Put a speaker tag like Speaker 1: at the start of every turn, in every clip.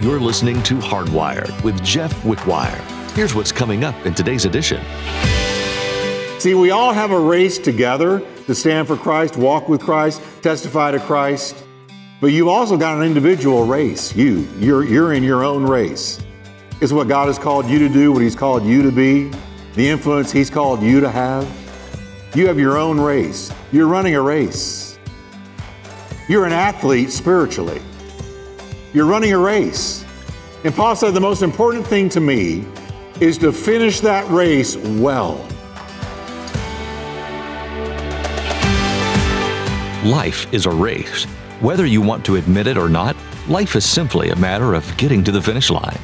Speaker 1: You're listening to Hardwired with Jeff Wickwire. Here's what's coming up in today's edition.
Speaker 2: See, we all have a race together to stand for Christ, walk with Christ, testify to Christ. But you've also got an individual race. You, you're, you're in your own race. It's what God has called you to do, what He's called you to be, the influence He's called you to have. You have your own race. You're running a race. You're an athlete spiritually. You're running a race. And Paul said the most important thing to me is to finish that race well.
Speaker 1: Life is a race. Whether you want to admit it or not, life is simply a matter of getting to the finish line.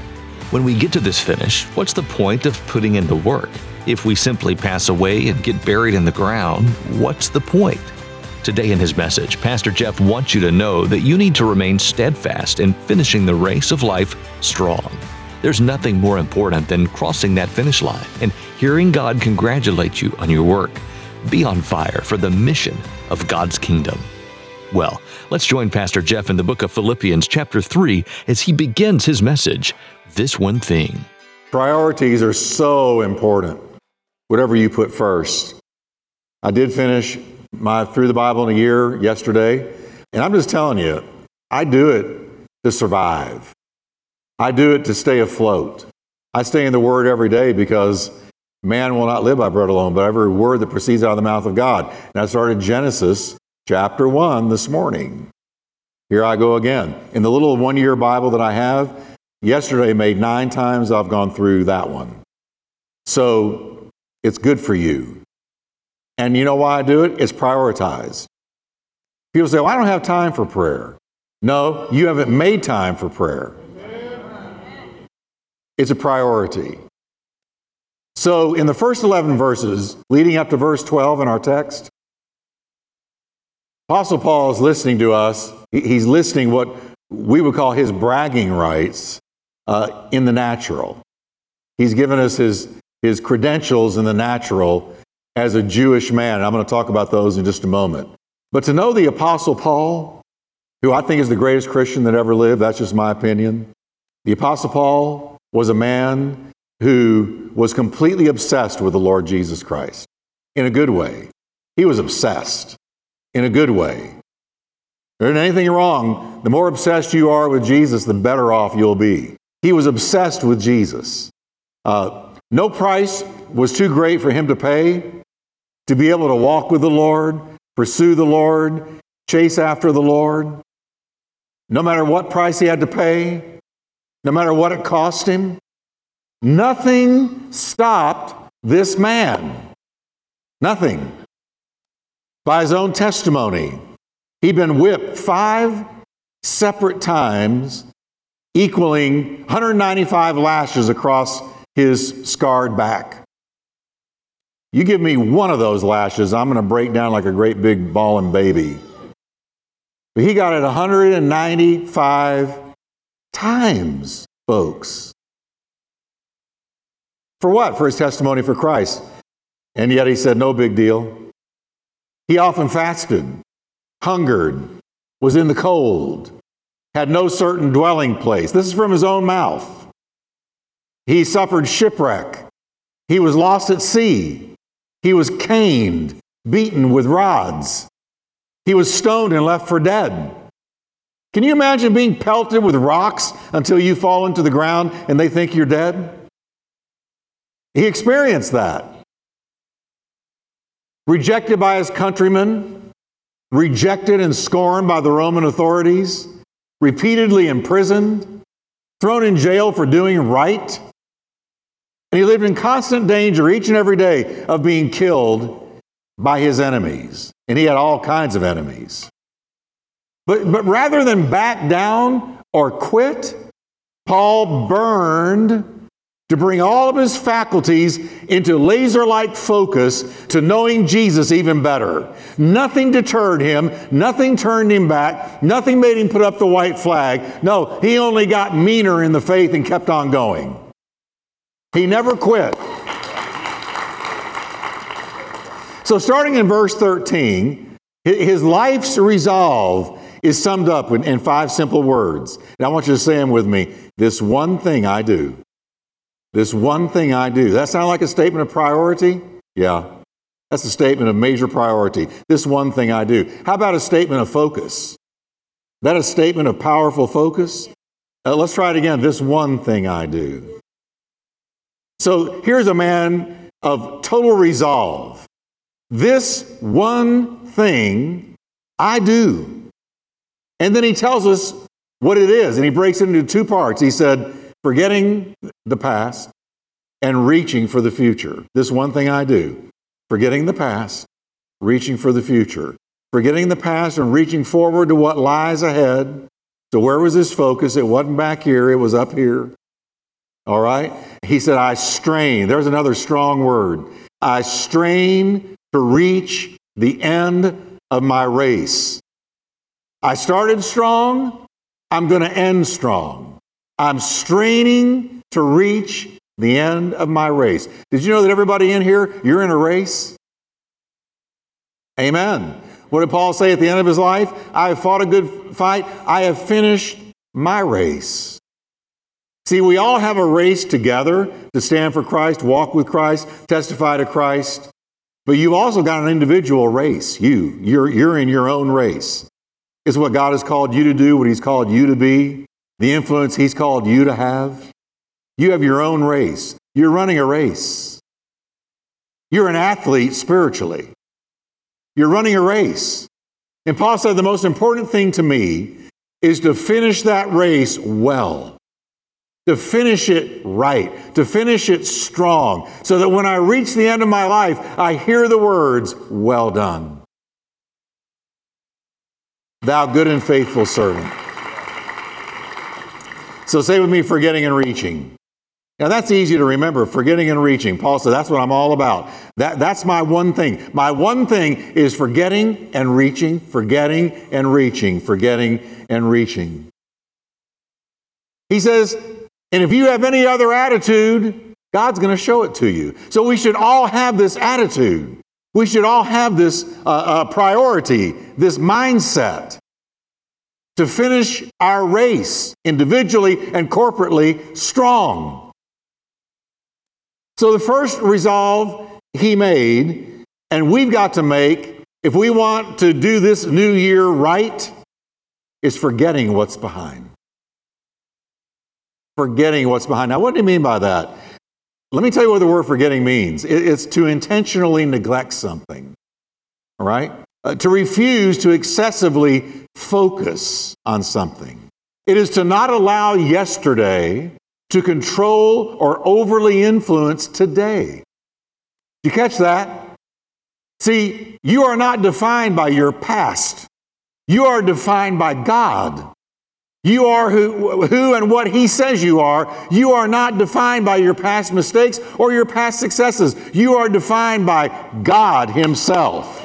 Speaker 1: When we get to this finish, what's the point of putting in the work? If we simply pass away and get buried in the ground, what's the point? Today in his message, Pastor Jeff wants you to know that you need to remain steadfast in finishing the race of life strong. There's nothing more important than crossing that finish line and hearing God congratulate you on your work. Be on fire for the mission of God's kingdom. Well, let's join Pastor Jeff in the book of Philippians, chapter 3, as he begins his message This One Thing.
Speaker 2: Priorities are so important, whatever you put first. I did finish my Through the Bible in a Year yesterday, and I'm just telling you, I do it to survive. I do it to stay afloat. I stay in the Word every day because man will not live by bread alone, but every word that proceeds out of the mouth of God. And I started Genesis chapter 1 this morning. Here I go again. In the little one year Bible that I have, yesterday made nine times I've gone through that one. So it's good for you. And you know why I do it? It's prioritized. People say, well, I don't have time for prayer. No, you haven't made time for prayer. It's a priority. So, in the first 11 verses, leading up to verse 12 in our text, Apostle Paul is listening to us. He's listening what we would call his bragging rights uh, in the natural. He's given us his, his credentials in the natural as a Jewish man. I'm going to talk about those in just a moment. But to know the Apostle Paul, who I think is the greatest Christian that ever lived, that's just my opinion. The Apostle Paul was a man who was completely obsessed with the Lord Jesus Christ in a good way. He was obsessed in a good way. There isn't anything wrong. The more obsessed you are with Jesus, the better off you'll be. He was obsessed with Jesus. Uh, no price was too great for him to pay to be able to walk with the Lord, pursue the Lord, chase after the Lord. No matter what price he had to pay, no matter what it cost him, nothing stopped this man. Nothing. By his own testimony, he'd been whipped five separate times, equaling 195 lashes across his scarred back. You give me one of those lashes, I'm going to break down like a great big bawling baby. But he got it 195 times, folks. For what? For his testimony for Christ. And yet he said, no big deal. He often fasted, hungered, was in the cold, had no certain dwelling place. This is from his own mouth. He suffered shipwreck. He was lost at sea. He was caned, beaten with rods. He was stoned and left for dead. Can you imagine being pelted with rocks until you fall into the ground and they think you're dead? He experienced that. Rejected by his countrymen, rejected and scorned by the Roman authorities, repeatedly imprisoned, thrown in jail for doing right, and he lived in constant danger each and every day of being killed by his enemies. And he had all kinds of enemies. But, but rather than back down or quit, Paul burned to bring all of his faculties into laser like focus to knowing Jesus even better. Nothing deterred him, nothing turned him back, nothing made him put up the white flag. No, he only got meaner in the faith and kept on going. He never quit. So, starting in verse 13, his life's resolve is summed up in, in five simple words. And I want you to say them with me. This one thing I do. This one thing I do. That sound like a statement of priority? Yeah. That's a statement of major priority. This one thing I do. How about a statement of focus? That a statement of powerful focus? Uh, let's try it again. This one thing I do. So here's a man of total resolve. This one thing I do. And then he tells us what it is, and he breaks it into two parts. He said, forgetting the past and reaching for the future. This one thing I do, forgetting the past, reaching for the future. Forgetting the past and reaching forward to what lies ahead. So, where was his focus? It wasn't back here, it was up here. All right? He said, I strain. There's another strong word. I strain to reach the end of my race. I started strong, I'm going to end strong. I'm straining to reach the end of my race. Did you know that everybody in here, you're in a race? Amen. What did Paul say at the end of his life? I have fought a good fight. I have finished my race. See, we all have a race together to stand for Christ, walk with Christ, testify to Christ. But you've also got an individual race. You, you're, you're in your own race. It's what God has called you to do, what He's called you to be the influence He's called you to have. You have your own race. You're running a race. You're an athlete spiritually. You're running a race. And Paul said the most important thing to me is to finish that race well, to finish it right, to finish it strong, so that when I reach the end of my life, I hear the words, Well done. Thou good and faithful servant. So say with me, forgetting and reaching. Now that's easy to remember, forgetting and reaching. Paul said, that's what I'm all about. That, that's my one thing. My one thing is forgetting and reaching, forgetting and reaching, forgetting and reaching. He says, and if you have any other attitude, God's going to show it to you. So we should all have this attitude. We should all have this uh, uh, priority, this mindset to finish our race individually and corporately strong. So the first resolve he made, and we've got to make if we want to do this new year right, is forgetting what's behind. Forgetting what's behind. Now, what do you mean by that? Let me tell you what the word forgetting means it's to intentionally neglect something. All right? uh, to refuse to excessively focus on something. It is to not allow yesterday to control or overly influence today. You catch that? See, you are not defined by your past. You are defined by God. You are who, who and what He says you are. You are not defined by your past mistakes or your past successes. You are defined by God Himself.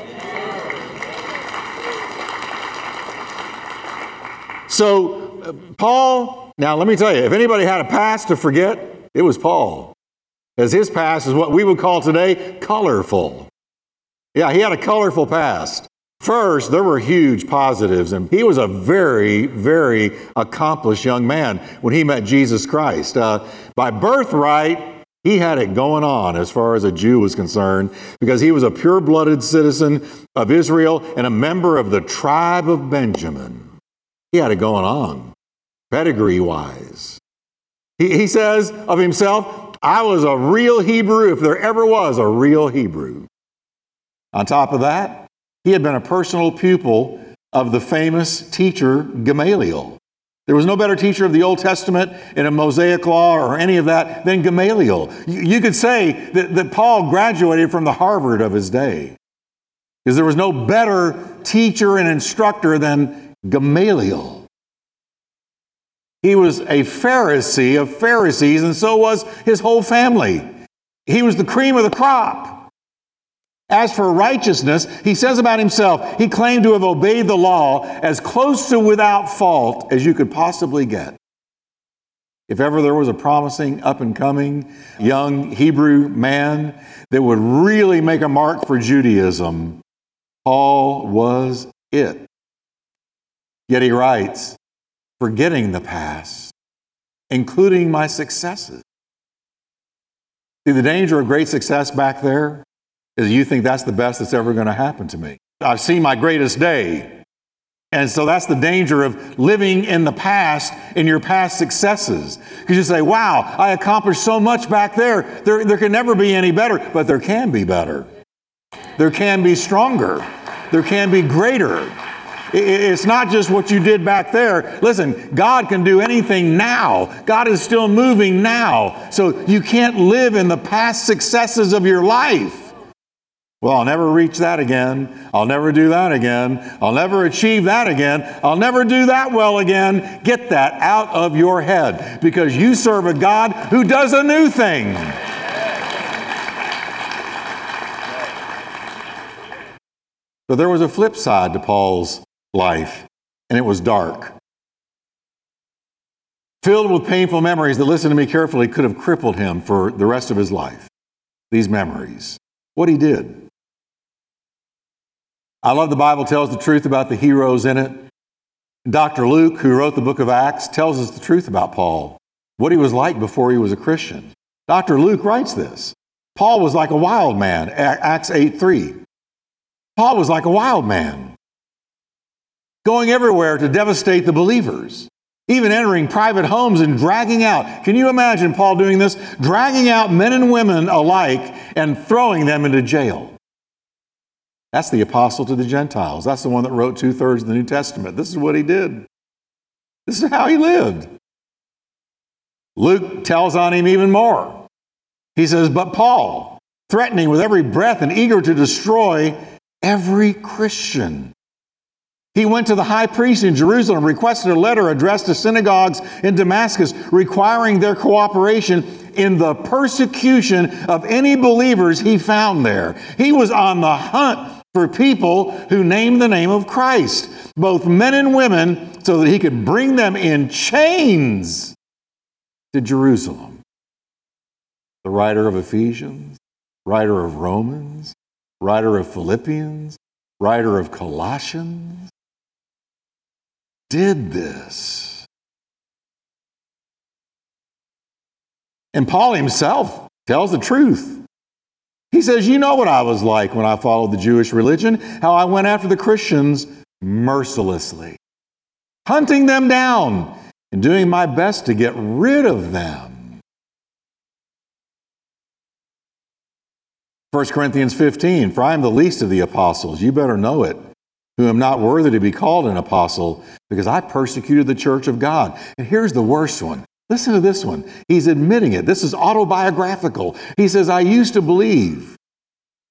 Speaker 2: So, uh, Paul, now let me tell you, if anybody had a past to forget, it was Paul. As his past is what we would call today colorful. Yeah, he had a colorful past. First, there were huge positives, and he was a very, very accomplished young man when he met Jesus Christ. Uh, by birthright, he had it going on as far as a Jew was concerned because he was a pure blooded citizen of Israel and a member of the tribe of Benjamin. He had it going on, pedigree wise. He, he says of himself, I was a real Hebrew if there ever was a real Hebrew. On top of that, he had been a personal pupil of the famous teacher Gamaliel. There was no better teacher of the Old Testament in a Mosaic law or any of that than Gamaliel. You, could say that, that Paul graduated from the Harvard of his day because there was no better teacher and instructor than Gamaliel. He was a Pharisee of Pharisees, and so was his whole family. He was the cream of the crop. As for righteousness, he says about himself, he claimed to have obeyed the law as close to without fault as you could possibly get. If ever there was a promising, up and coming young Hebrew man that would really make a mark for Judaism, Paul was it. Yet he writes, forgetting the past, including my successes. See, the danger of great success back there is you think that's the best that's ever going to happen to me. I've seen my greatest day. And so that's the danger of living in the past in your past successes. Because you say, wow, I accomplished so much back there. there. There can never be any better, but there can be better. There can be stronger. There can be greater. It's not just what you did back there. Listen, God can do anything now. God is still moving now. So you can't live in the past successes of your life. Well, I'll never reach that again. I'll never do that again. I'll never achieve that again. I'll never do that well again. Get that out of your head because you serve a God who does a new thing. But there was a flip side to Paul's life, and it was dark. Filled with painful memories that, listen to me carefully, could have crippled him for the rest of his life. These memories. What he did. I love the Bible tells the truth about the heroes in it. Dr. Luke, who wrote the book of Acts, tells us the truth about Paul, what he was like before he was a Christian. Dr. Luke writes this. Paul was like a wild man, Acts 8 3. Paul was like a wild man, going everywhere to devastate the believers, even entering private homes and dragging out. Can you imagine Paul doing this? Dragging out men and women alike and throwing them into jail. That's the apostle to the Gentiles. That's the one that wrote two thirds of the New Testament. This is what he did. This is how he lived. Luke tells on him even more. He says, But Paul, threatening with every breath and eager to destroy every Christian. He went to the high priest in Jerusalem, requested a letter addressed to synagogues in Damascus, requiring their cooperation in the persecution of any believers he found there. He was on the hunt for people who named the name of Christ, both men and women, so that he could bring them in chains to Jerusalem. The writer of Ephesians, writer of Romans, writer of Philippians, writer of Colossians, did this. And Paul himself tells the truth. He says, You know what I was like when I followed the Jewish religion, how I went after the Christians mercilessly, hunting them down and doing my best to get rid of them. 1 Corinthians 15, for I am the least of the apostles. You better know it, who am not worthy to be called an apostle, because I persecuted the church of God. And here's the worst one Listen to this one. He's admitting it. This is autobiographical. He says, I used to believe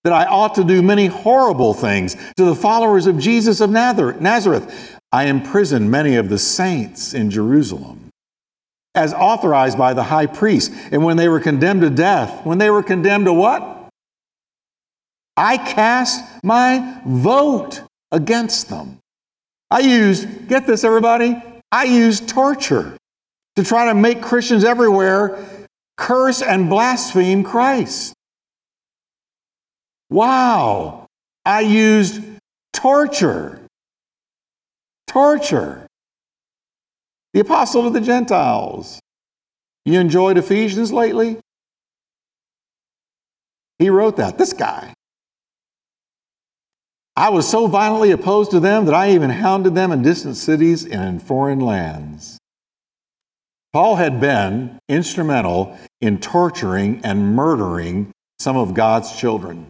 Speaker 2: that I ought to do many horrible things to the followers of Jesus of Nazareth. I imprisoned many of the saints in Jerusalem as authorized by the high priest. And when they were condemned to death, when they were condemned to what? I cast my vote against them. I used, get this, everybody, I used torture to try to make Christians everywhere curse and blaspheme Christ. Wow. I used torture. Torture. The apostle to the Gentiles. You enjoyed Ephesians lately? He wrote that. This guy. I was so violently opposed to them that I even hounded them in distant cities and in foreign lands. Paul had been instrumental in torturing and murdering some of God's children.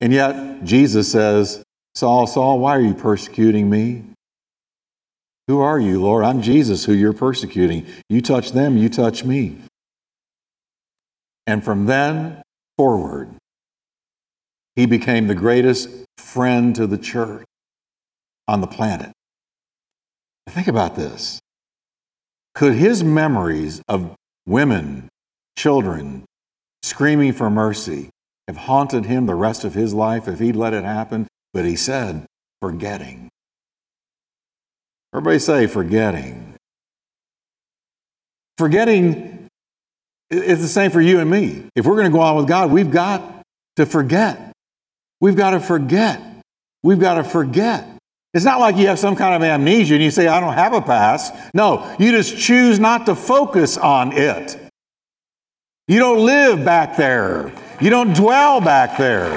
Speaker 2: And yet, Jesus says, Saul, Saul, why are you persecuting me? Who are you, Lord? I'm Jesus who you're persecuting. You touch them, you touch me. And from then forward, he became the greatest friend to the church on the planet. Think about this. Could his memories of women, children, screaming for mercy have haunted him the rest of his life if he'd let it happen? But he said, forgetting. Everybody say, forgetting. Forgetting is the same for you and me. If we're going to go on with God, we've got to forget. We've got to forget. We've got to forget. It's not like you have some kind of amnesia and you say, I don't have a past. No, you just choose not to focus on it. You don't live back there, you don't dwell back there.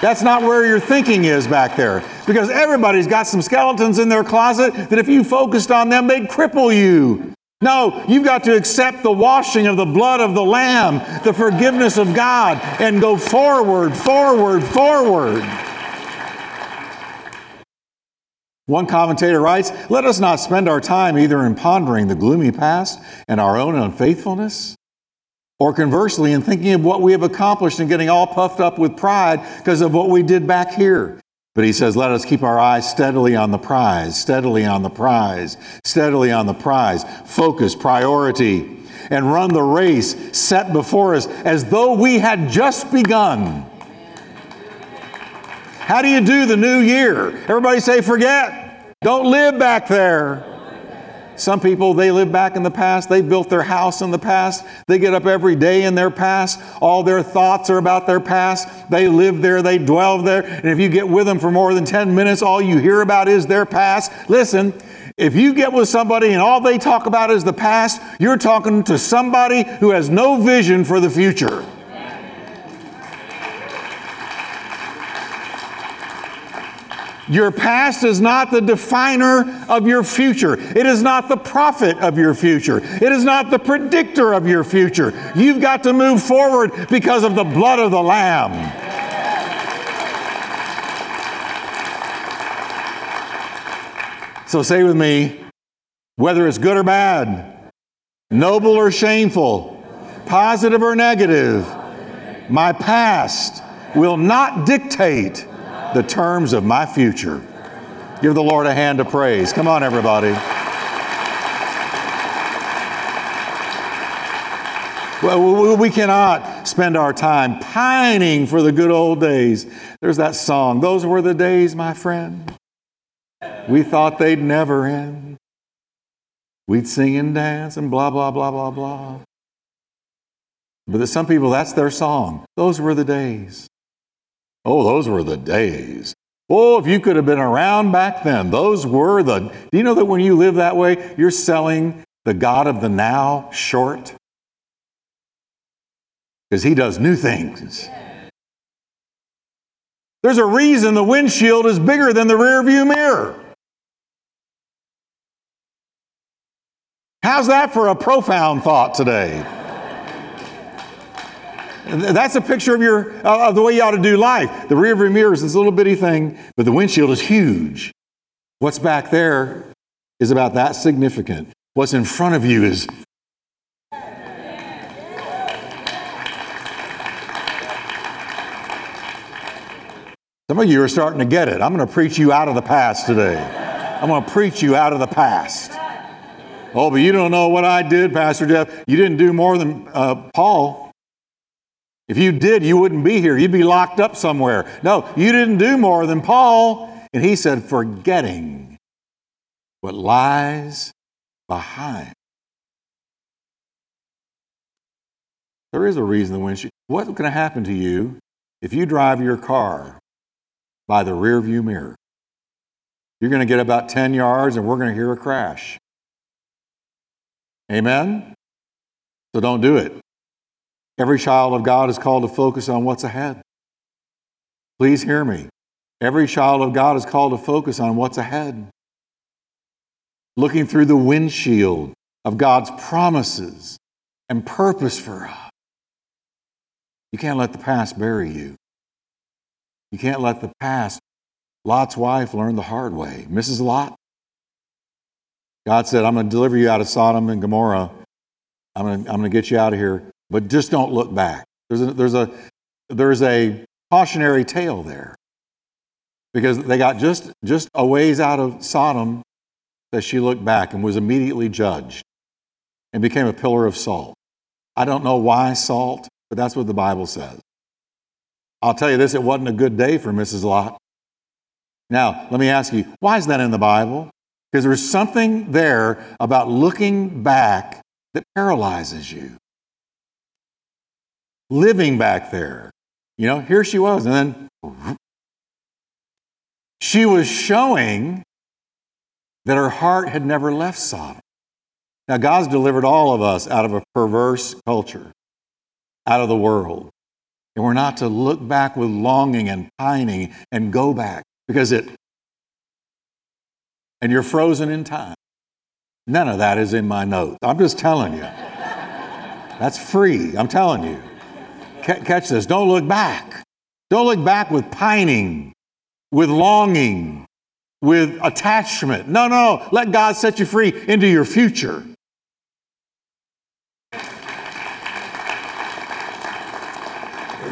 Speaker 2: That's not where your thinking is back there. Because everybody's got some skeletons in their closet that if you focused on them, they'd cripple you. No, you've got to accept the washing of the blood of the Lamb, the forgiveness of God, and go forward, forward, forward. One commentator writes Let us not spend our time either in pondering the gloomy past and our own unfaithfulness, or conversely in thinking of what we have accomplished and getting all puffed up with pride because of what we did back here. But he says, let us keep our eyes steadily on the prize, steadily on the prize, steadily on the prize. Focus, priority, and run the race set before us as though we had just begun. How do you do the new year? Everybody say, forget. Don't live back there. Some people, they live back in the past. They built their house in the past. They get up every day in their past. All their thoughts are about their past. They live there, they dwell there. And if you get with them for more than 10 minutes, all you hear about is their past. Listen, if you get with somebody and all they talk about is the past, you're talking to somebody who has no vision for the future. Your past is not the definer of your future. It is not the prophet of your future. It is not the predictor of your future. You've got to move forward because of the blood of the Lamb. So say with me whether it's good or bad, noble or shameful, positive or negative, my past will not dictate the terms of my future. Give the Lord a hand of praise. Come on, everybody. Well, we cannot spend our time pining for the good old days. There's that song. Those were the days, my friend. We thought they'd never end. We'd sing and dance and blah, blah, blah, blah, blah. But some people, that's their song. Those were the days. Oh, those were the days. Oh, if you could have been around back then, those were the. Do you know that when you live that way, you're selling the God of the now short? Because he does new things. There's a reason the windshield is bigger than the rearview mirror. How's that for a profound thought today? That's a picture of your of the way you ought to do life. The rear view mirror is this little bitty thing, but the windshield is huge. What's back there is about that significant. What's in front of you is Some of you are starting to get it. I'm going to preach you out of the past today. I'm going to preach you out of the past. Oh, but you don't know what I did, Pastor Jeff. You didn't do more than uh, Paul. If you did, you wouldn't be here. You'd be locked up somewhere. No, you didn't do more than Paul. And he said, forgetting what lies behind. There is a reason the windshield. What's going to happen to you if you drive your car by the rear view mirror? You're going to get about 10 yards and we're going to hear a crash. Amen? So don't do it. Every child of God is called to focus on what's ahead. Please hear me. Every child of God is called to focus on what's ahead. Looking through the windshield of God's promises and purpose for us. You can't let the past bury you. You can't let the past. Lot's wife learned the hard way. Mrs. Lot. God said, I'm going to deliver you out of Sodom and Gomorrah. I'm going to, I'm going to get you out of here but just don't look back. There's a, there's a, there's a cautionary tale there because they got just, just a ways out of Sodom that she looked back and was immediately judged and became a pillar of salt. I don't know why salt, but that's what the Bible says. I'll tell you this it wasn't a good day for Mrs. Lot. Now, let me ask you, why is that in the Bible? Because there's something there about looking back that paralyzes you living back there. You know, here she was, and then She was showing that her heart had never left Sodom. Now, God's delivered all of us out of a perverse culture, out of the world. And we're not to look back with longing and pining and go back because it, and you're frozen in time. None of that is in my notes. I'm just telling you. That's free. I'm telling you. Catch this. Don't look back. Don't look back with pining, with longing, with attachment. No, no. Let God set you free into your future.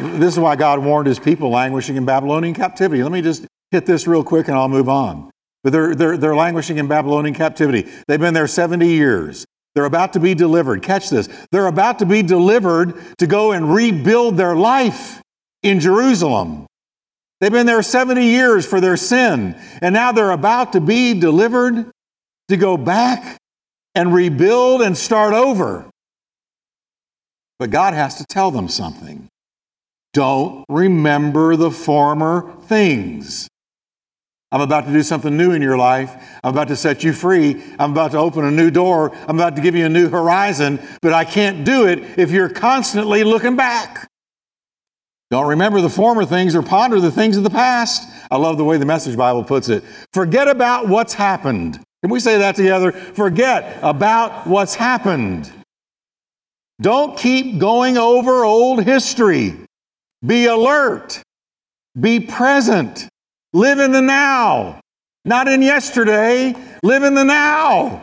Speaker 2: This is why God warned his people languishing in Babylonian captivity. Let me just hit this real quick and I'll move on. But they're, they're, they're languishing in Babylonian captivity. They've been there 70 years. They're about to be delivered. Catch this. They're about to be delivered to go and rebuild their life in Jerusalem. They've been there 70 years for their sin, and now they're about to be delivered to go back and rebuild and start over. But God has to tell them something. Don't remember the former things. I'm about to do something new in your life. I'm about to set you free. I'm about to open a new door. I'm about to give you a new horizon, but I can't do it if you're constantly looking back. Don't remember the former things or ponder the things of the past. I love the way the Message Bible puts it. Forget about what's happened. Can we say that together? Forget about what's happened. Don't keep going over old history. Be alert. Be present. Live in the now. Not in yesterday. Live in the now.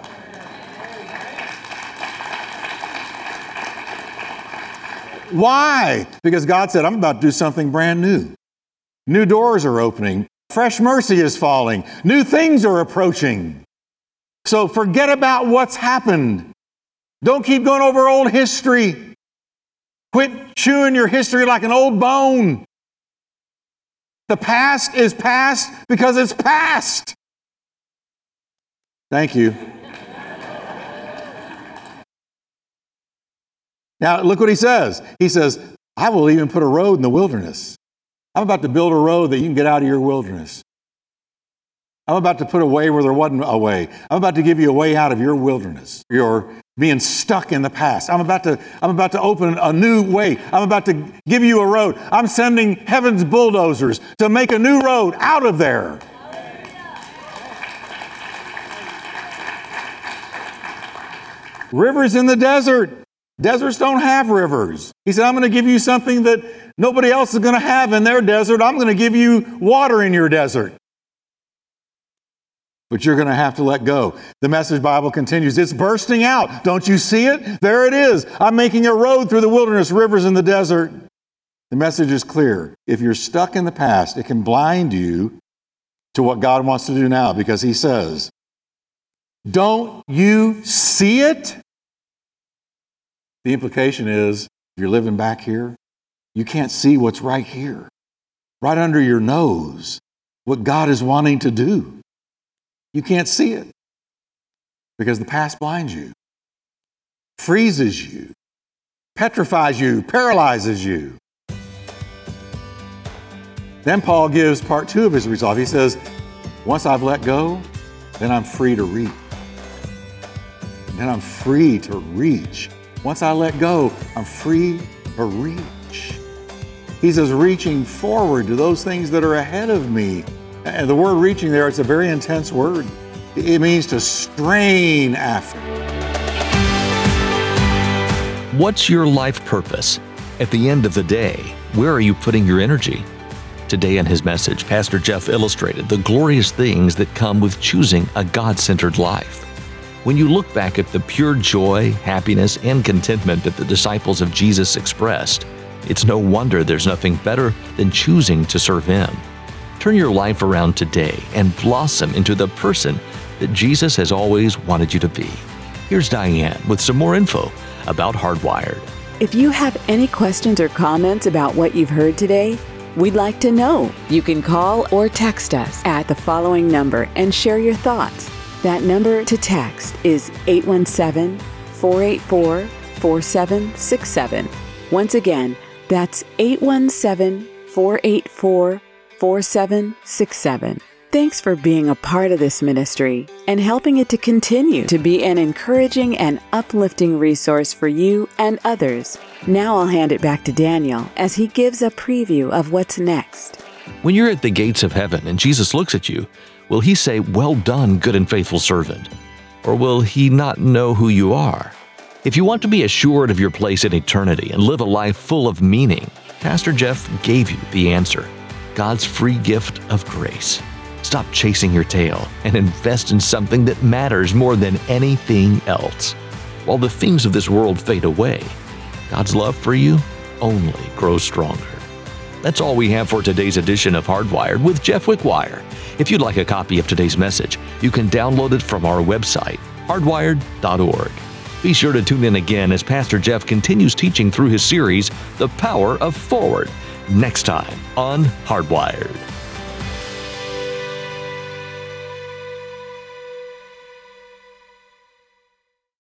Speaker 2: Why? Because God said, I'm about to do something brand new. New doors are opening. Fresh mercy is falling. New things are approaching. So forget about what's happened. Don't keep going over old history. Quit chewing your history like an old bone. The past is past because it's past. Thank you. now, look what he says. He says, I will even put a road in the wilderness. I'm about to build a road that you can get out of your wilderness. I'm about to put a way where there wasn't a way. I'm about to give you a way out of your wilderness, your being stuck in the past. I'm about to, I'm about to open a new way. I'm about to give you a road. I'm sending heaven's bulldozers to make a new road out of there. Rivers in the desert. Deserts don't have rivers. He said, I'm going to give you something that nobody else is going to have in their desert. I'm going to give you water in your desert but you're going to have to let go. The message Bible continues. It's bursting out. Don't you see it? There it is. I'm making a road through the wilderness, rivers in the desert. The message is clear. If you're stuck in the past, it can blind you to what God wants to do now because He says, Don't you see it? The implication is if you're living back here, you can't see what's right here, right under your nose, what God is wanting to do. You can't see it because the past blinds you, freezes you, petrifies you, paralyzes you. Then Paul gives part two of his resolve. He says, Once I've let go, then I'm free to reach. Then I'm free to reach. Once I let go, I'm free to reach. He says, reaching forward to those things that are ahead of me and the word reaching there, it's a very intense word. It means to strain after.
Speaker 1: What's your life purpose? At the end of the day, where are you putting your energy? Today in his message, Pastor Jeff illustrated the glorious things that come with choosing a God centered life. When you look back at the pure joy, happiness, and contentment that the disciples of Jesus expressed, it's no wonder there's nothing better than choosing to serve Him. Turn your life around today and blossom into the person that Jesus has always wanted you to be. Here's Diane with some more info about Hardwired.
Speaker 3: If you have any questions or comments about what you've heard today, we'd like to know. You can call or text us at the following number and share your thoughts. That number to text is 817 484 4767. Once again, that's 817 484 4767. Thanks for being a part of this ministry and helping it to continue to be an encouraging and uplifting resource for you and others. Now I'll hand it back to Daniel as he gives a preview of what's next.
Speaker 1: When you're at the gates of heaven and Jesus looks at you, will he say, Well done, good and faithful servant? Or will he not know who you are? If you want to be assured of your place in eternity and live a life full of meaning, Pastor Jeff gave you the answer God's free gift of grace. Stop chasing your tail and invest in something that matters more than anything else. While the things of this world fade away, God's love for you only grows stronger. That's all we have for today's edition of Hardwired with Jeff Wickwire. If you'd like a copy of today's message, you can download it from our website, hardwired.org. Be sure to tune in again as Pastor Jeff continues teaching through his series, The Power of Forward, next time on Hardwired.